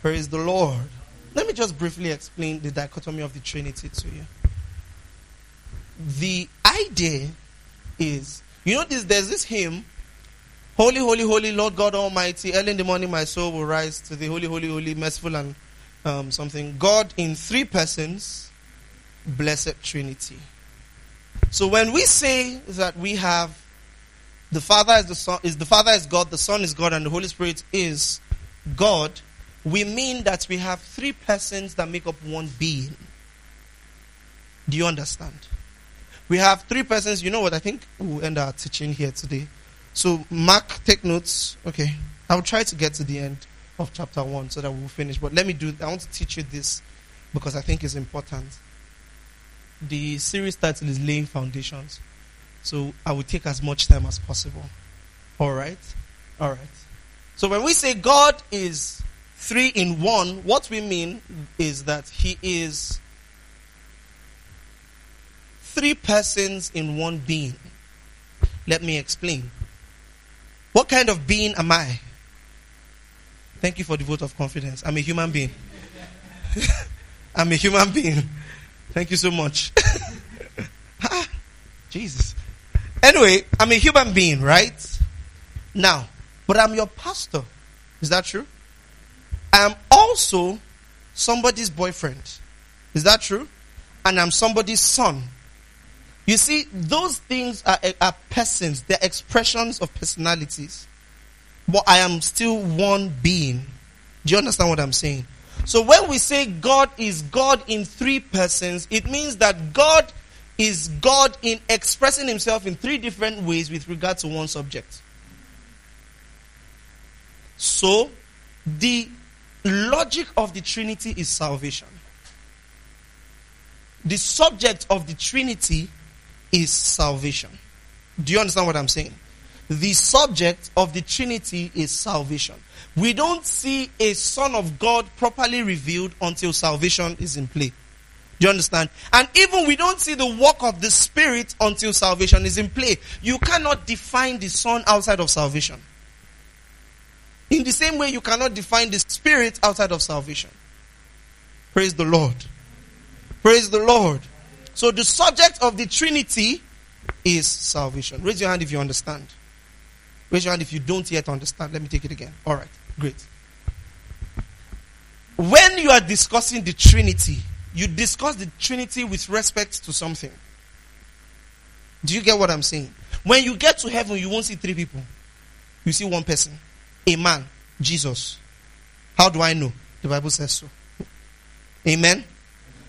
Praise the Lord. Let me just briefly explain the dichotomy of the Trinity to you. The idea is, you know, this, there's this hymn, Holy, holy, holy, Lord God Almighty. Early in the morning, my soul will rise to the holy, holy, holy, merciful, and um, something. God in three persons, blessed Trinity. So when we say that we have the Father is the Son, is the Father is God, the Son is God, and the Holy Spirit is God, we mean that we have three persons that make up one being. Do you understand? We have three persons. You know what? I think we'll end our teaching here today. So, Mark, take notes. Okay. I'll try to get to the end of chapter 1 so that we'll finish. But let me do, I want to teach you this because I think it's important. The series title is Laying Foundations. So, I will take as much time as possible. All right? All right. So, when we say God is three in one, what we mean is that He is three persons in one being. Let me explain. What kind of being am I? Thank you for the vote of confidence. I'm a human being. I'm a human being. Thank you so much. Ah, Jesus. Anyway, I'm a human being, right? Now, but I'm your pastor. Is that true? I am also somebody's boyfriend. Is that true? And I'm somebody's son. You see, those things are, are persons, they're expressions of personalities. But I am still one being. Do you understand what I'm saying? So when we say God is God in three persons, it means that God is God in expressing himself in three different ways with regard to one subject. So, the logic of the Trinity is salvation. The subject of the Trinity is salvation. Do you understand what I'm saying? The subject of the Trinity is salvation. We don't see a Son of God properly revealed until salvation is in play. Do you understand? And even we don't see the work of the Spirit until salvation is in play. You cannot define the Son outside of salvation. In the same way, you cannot define the Spirit outside of salvation. Praise the Lord. Praise the Lord. So the subject of the Trinity is salvation. Raise your hand if you understand. Raise your hand if you don't yet understand. Let me take it again. All right. Great. When you are discussing the Trinity, you discuss the Trinity with respect to something. Do you get what I'm saying? When you get to heaven, you won't see three people. You see one person, a man, Jesus. How do I know? The Bible says so. Amen.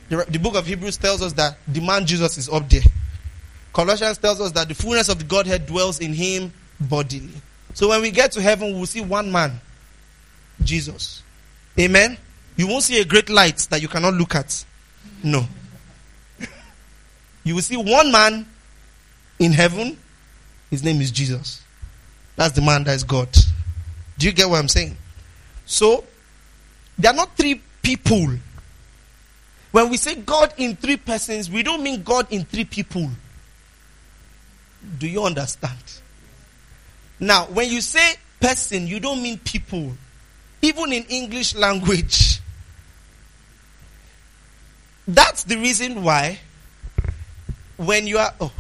The, the book of Hebrews tells us that the man Jesus is up there. Colossians tells us that the fullness of the Godhead dwells in him bodily. So when we get to heaven, we'll see one man, Jesus. Amen. You won't see a great light that you cannot look at. No. You will see one man in heaven. His name is Jesus. That's the man that is God. Do you get what I'm saying? So, there are not three people. When we say God in three persons, we don't mean God in three people. Do you understand? Now, when you say person, you don't mean people. Even in English language. That's the reason why when you are oh,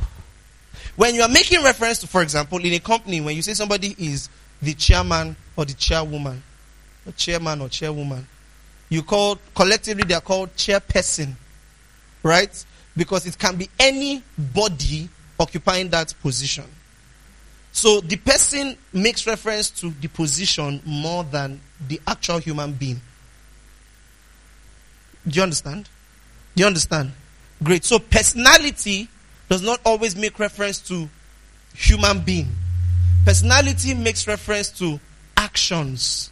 when you are making reference to, for example, in a company, when you say somebody is the chairman or the chairwoman, or chairman or chairwoman, you call collectively they are called chairperson, right? Because it can be any body occupying that position. So the person makes reference to the position more than the actual human being. Do you understand? Do you understand? Great. So personality does not always make reference to human being. Personality makes reference to actions.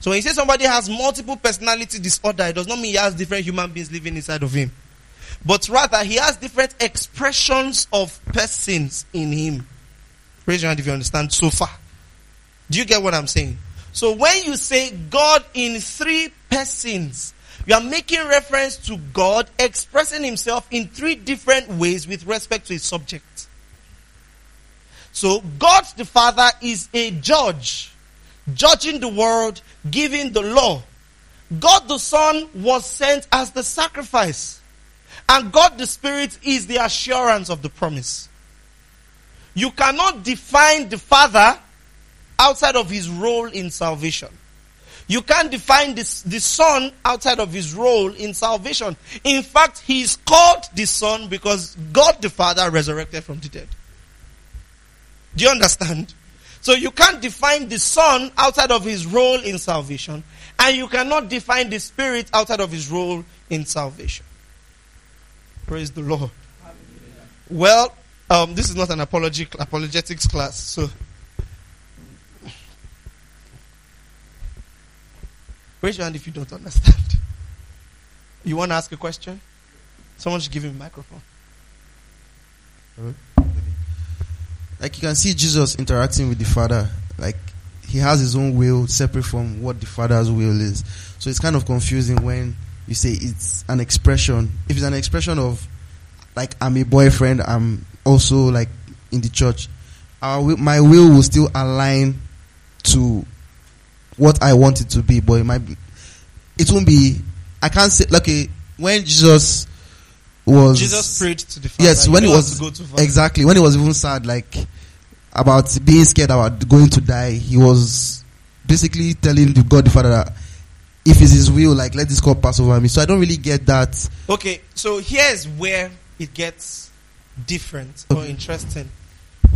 So when you say somebody has multiple personality disorder, it does not mean he has different human beings living inside of him. But rather, he has different expressions of persons in him. Raise your hand if you understand so far. Do you get what I'm saying? So when you say God in three persons, you are making reference to God expressing himself in three different ways with respect to his subject. So God the Father is a judge, judging the world, giving the law. God the Son was sent as the sacrifice. And God the Spirit is the assurance of the promise. You cannot define the Father outside of his role in salvation. You can't define this, the Son outside of his role in salvation. In fact, he is called the Son because God the Father resurrected from the dead. Do you understand? So you can't define the Son outside of his role in salvation, and you cannot define the Spirit outside of his role in salvation. Praise the Lord. Well, um, this is not an apology, apologetics class, so raise your hand if you don't understand. You want to ask a question? Someone should give him a microphone. Like you can see Jesus interacting with the Father. Like he has his own will separate from what the Father's will is. So it's kind of confusing when you say it's an expression. If it's an expression of like I'm a boyfriend, I'm also like in the church. My will will still align to what I want it to be, but it might be, it won't be. I can't say like okay, when Jesus was Jesus prayed to the Father. yes when he was to go too far. exactly when he was even sad like about being scared about going to die he was basically telling the god the father that if it's his will like let this cup pass over me so i don't really get that Okay, so here's where it gets different or Okay. interesting.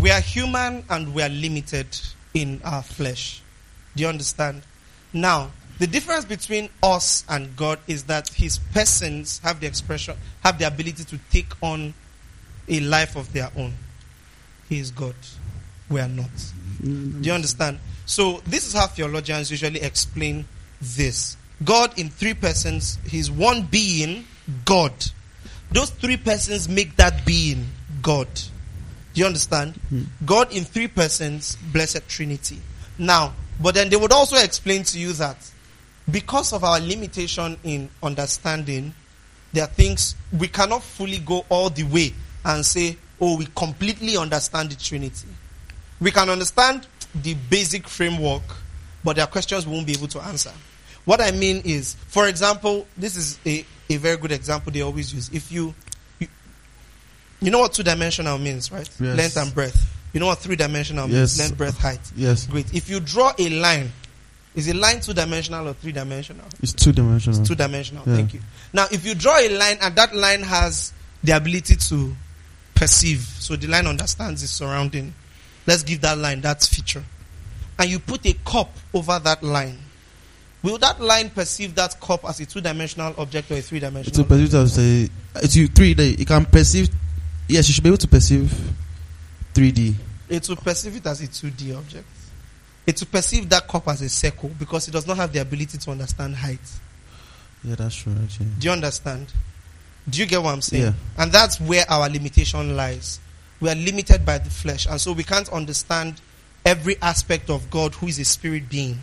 We are human and we are limited in our flesh. Do you understand? Now, the difference between us and God is that his persons have the expression, have the ability to take on a life of their own. He is God. We are not. Do you understand? So this is how theologians usually explain this. God in three persons, he's one being, God. those three persons make that being God. Do you understand? Hmm. God in three persons, blessed Trinity. Now, but then they would also explain to you that because of our limitation in understanding, there are things we cannot fully go all the way and say, oh, we completely understand the Trinity. We can understand the basic framework, but there are questions we won't be able to answer. What I mean is, for example, this is a, a very good example they always use. If you, you, you know what two dimensional means, right? Yes. Length and breadth. You know what three dimensional means? Length, breadth, height. Yes. Great. If you draw a line, is a line two dimensional or three dimensional? It's two dimensional. It's Two dimensional. Yeah. Thank you. Now, if you draw a line and that line has the ability to perceive, so the line understands its surrounding, let's give that line that feature, and you put a cup over that line, will that line perceive that cup as a two dimensional object or a three dimensional? perceive it as a it's three D. You can perceive. Yes, you should be able to perceive three D. It will perceive it as a 2D object. It will perceive that cup as a circle because it does not have the ability to understand height. Yeah, that's true. Actually. Do you understand? Do you get what I'm saying? Yeah. And that's where our limitation lies. We are limited by the flesh, and so we can't understand every aspect of God who is a spirit being,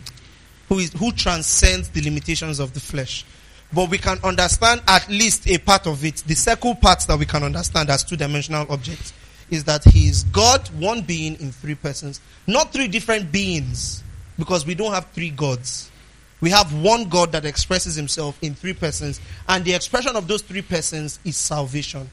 who is who transcends the limitations of the flesh. But we can understand at least a part of it. The circle parts that we can understand as two dimensional objects is that he is God, one being in three persons, not three different beings, because we don't have three gods. We have one God that expresses himself in three persons, and the expression of those three persons is salvation.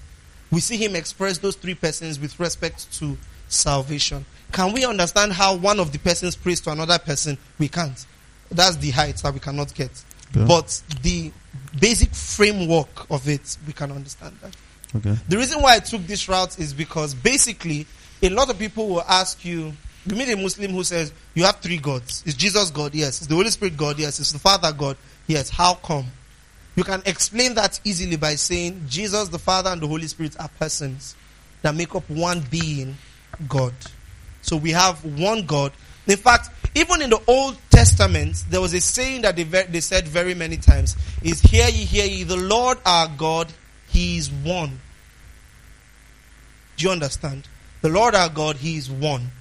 We see him express those three persons with respect to salvation. Can we understand how one of the persons prays to another person? We can't. That's the height that we cannot get. Yeah. But the basic framework of it, we can understand that. Okay. The reason why I took this route is because basically, a lot of people will ask you, you meet a Muslim who says, you have three gods. Is Jesus God? Yes. Is the Holy Spirit God? Yes. Is the Father God? Yes. How come? You can explain that easily by saying Jesus, the Father, and the Holy Spirit are persons that make up one being, God. So we have one God. In fact, even in the Old Testament, there was a saying that they, they said very many times is, Hear ye, hear ye, the Lord our God, He is one. Do you understand? The Lord our God, He is one.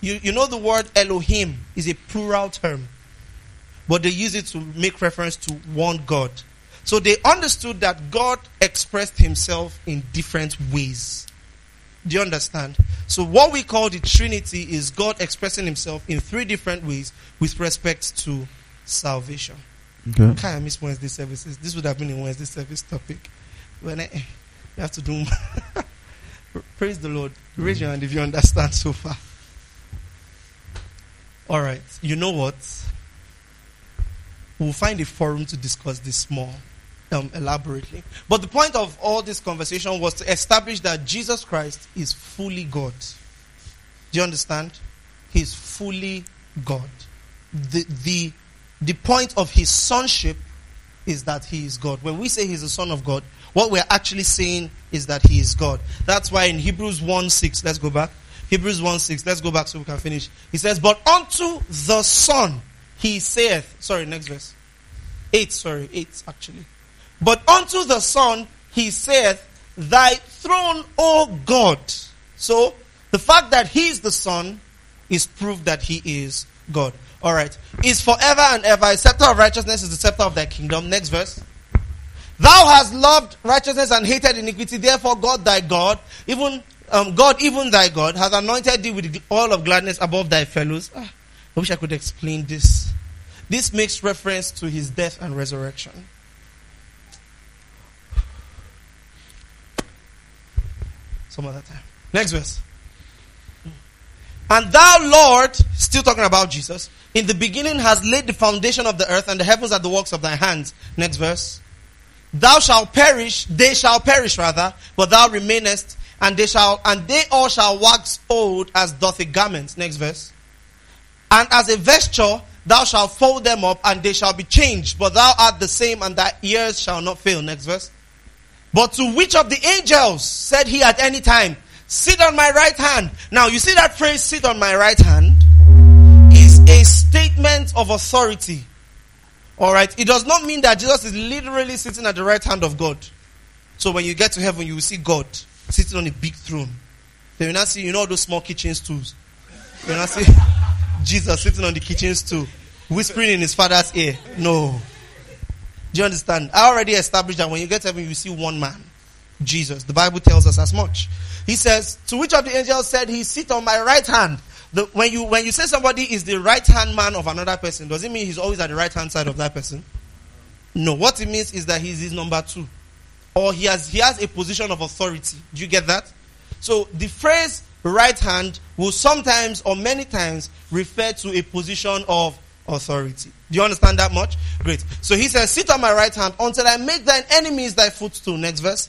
You, you know the word Elohim is a plural term, but they use it to make reference to one God. So they understood that God expressed Himself in different ways. Do you understand? So what we call the Trinity is God expressing Himself in three different ways with respect to salvation. Okay. Kind of miss Wednesday services. This would have been a Wednesday service topic. When I, you have to do. Praise the Lord. Raise your hand if you understand so far. All right. You know what? We'll find a forum to discuss this more um, elaborately. But the point of all this conversation was to establish that Jesus Christ is fully God. Do you understand? He's fully God. The, the, the point of his sonship is that he is God. When we say he's the son of God, what we're actually saying is that he is God. That's why in Hebrews 1 6, let's go back. Hebrews 1 6, let's go back so we can finish. He says, But unto the Son he saith, sorry, next verse. 8, sorry, 8 actually. But unto the Son he saith, Thy throne, O God. So, the fact that he is the Son is proof that he is God. Alright. Is forever and ever. A scepter of righteousness is the scepter of thy kingdom. Next verse. Thou hast loved righteousness and hated iniquity. Therefore, God thy God, even um, God, even thy God, has anointed thee with oil of gladness above thy fellows. Ah, I wish I could explain this. This makes reference to his death and resurrection. Some other time. Next verse. And thou, Lord, still talking about Jesus, in the beginning has laid the foundation of the earth, and the heavens are the works of thy hands. Next verse. Thou shalt perish, they shall perish rather, but thou remainest, and they shall, and they all shall wax old as doth a garment. Next verse. And as a vesture, thou shalt fold them up, and they shall be changed, but thou art the same, and thy ears shall not fail. Next verse. But to which of the angels said he at any time, Sit on my right hand? Now, you see that phrase, sit on my right hand, is a statement of authority. Alright? It does not mean that Jesus is literally sitting at the right hand of God. So when you get to heaven, you will see God sitting on a big throne. Then you not see, you know, those small kitchen stools. You not see Jesus sitting on the kitchen stool, whispering in his father's ear. No. Do you understand? I already established that when you get to heaven, you see one man, Jesus. The Bible tells us as much. He says, to which of the angels said he sit on my right hand? The, when you when you say somebody is the right hand man of another person, does it mean he's always at the right hand side of that person? No. What it means is that he's his number two, or he has he has a position of authority. Do you get that? So the phrase right hand will sometimes or many times refer to a position of authority. Do you understand that much? Great. So he says, Sit on my right hand until I make thine enemies thy footstool. Next verse.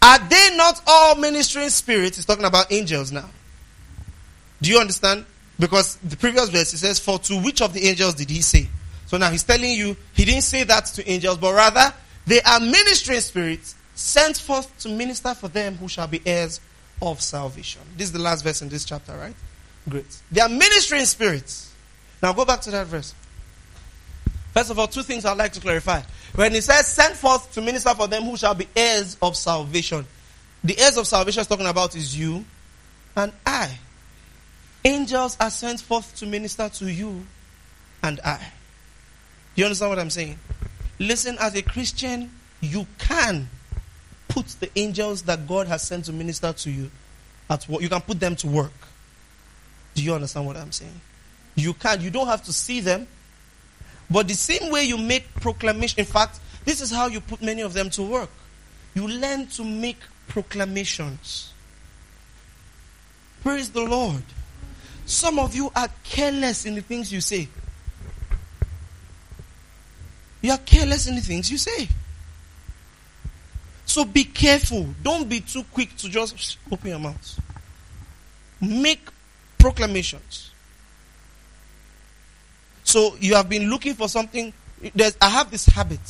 Are they not all ministering spirits? He's talking about angels now. Do you understand? Because the previous verse it says, For to which of the angels did he say? So now he's telling you he didn't say that to angels, but rather they are ministering spirits sent forth to minister for them who shall be heirs of salvation. This is the last verse in this chapter, right? Great. They are ministering spirits. Now go back to that verse. First of all, two things I'd like to clarify. When he says, send forth to minister for them who shall be heirs of salvation, the heirs of salvation is talking about is you and I. Angels are sent forth to minister to you and I. You understand what I'm saying? Listen, as a Christian, you can put the angels that God has sent to minister to you at work. You can put them to work. Do you understand what I'm saying? You can. You don't have to see them. But the same way you make proclamation, in fact, this is how you put many of them to work. You learn to make proclamations. Praise the Lord. Some of you are careless in the things you say. You are careless in the things you say. So be careful. Don't be too quick to just open your mouth. Make proclamations. So you have been looking for something. There's, I have this habit.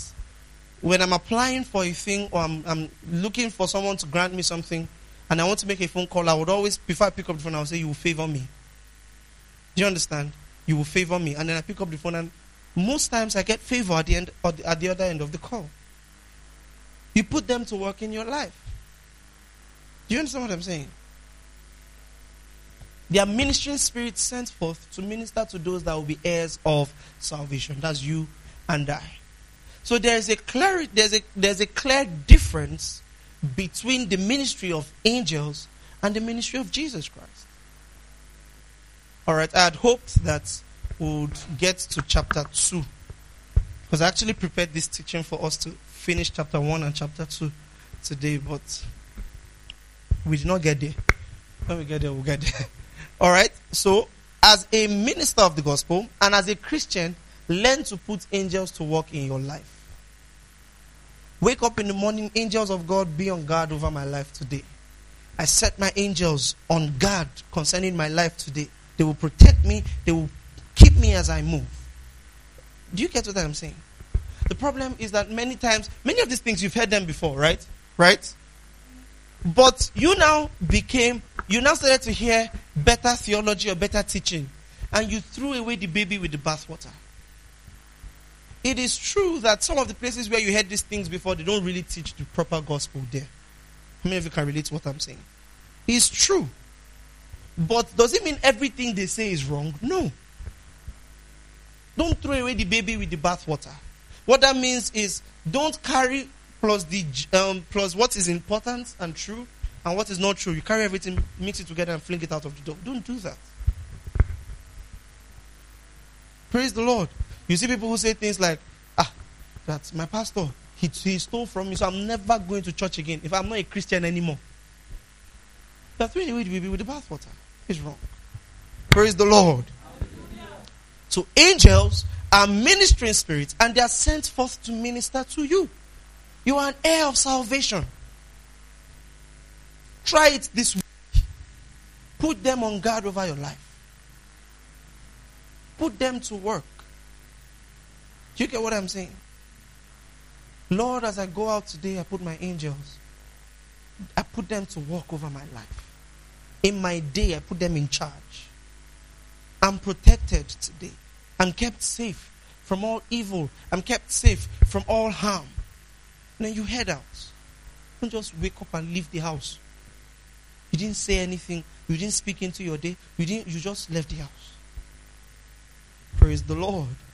When I'm applying for a thing or I'm, I'm looking for someone to grant me something and I want to make a phone call, I would always, before I pick up the phone, I would say, You will favor me. Do you understand? You will favor me. And then I pick up the phone and most times I get favor at the end or at the other end of the call. You put them to work in your life. Do you understand what I'm saying? They are ministering spirits sent forth to minister to those that will be heirs of salvation. That's you and I. So there is a clear there's a there's a clear difference between the ministry of angels and the ministry of Jesus Christ. All right, I had hoped that we would get to chapter 2 because I actually prepared this teaching for us to finish chapter 1 and chapter 2 today, but we did not get there. When we get there, we'll get there. All right. So, as a minister of the gospel and as a Christian, learn to put angels to work in your life. Wake up in the morning, angels of God, be on guard over my life today. I set my angels on guard concerning my life today. They will protect me, they will keep me as I move. Do you get what I'm saying? The problem is that many times, many of these things you've heard them before, right? Right? But you now became, you now started to hear better theology or better teaching, and you threw away the baby with the bathwater. It is true that some of the places where you heard these things before, they don't really teach the proper gospel there. How many of you can relate to what I'm saying? It's true. But does it mean everything they say is wrong? No. Don't throw away the baby with the bathwater. What that means is don't carry plus the um, plus what is important and true and what is not true. You carry everything, mix it together, and fling it out of the door. Don't do that. Praise the Lord. You see people who say things like, "Ah, that's my pastor. He, he stole from me, so I'm never going to church again. If I'm not a Christian anymore." That's really the baby with the bathwater. It's wrong. Praise the Lord. So angels are ministering spirits and they are sent forth to minister to you. You are an heir of salvation. Try it this week. Put them on guard over your life. Put them to work. Do you get what I'm saying? Lord, as I go out today, I put my angels. I put them to work over my life. In my day, I put them in charge. I'm protected today. I'm kept safe from all evil. I'm kept safe from all harm. Then you head out. Don't just wake up and leave the house. You didn't say anything. You didn't speak into your day. You didn't you just left the house. Praise the Lord.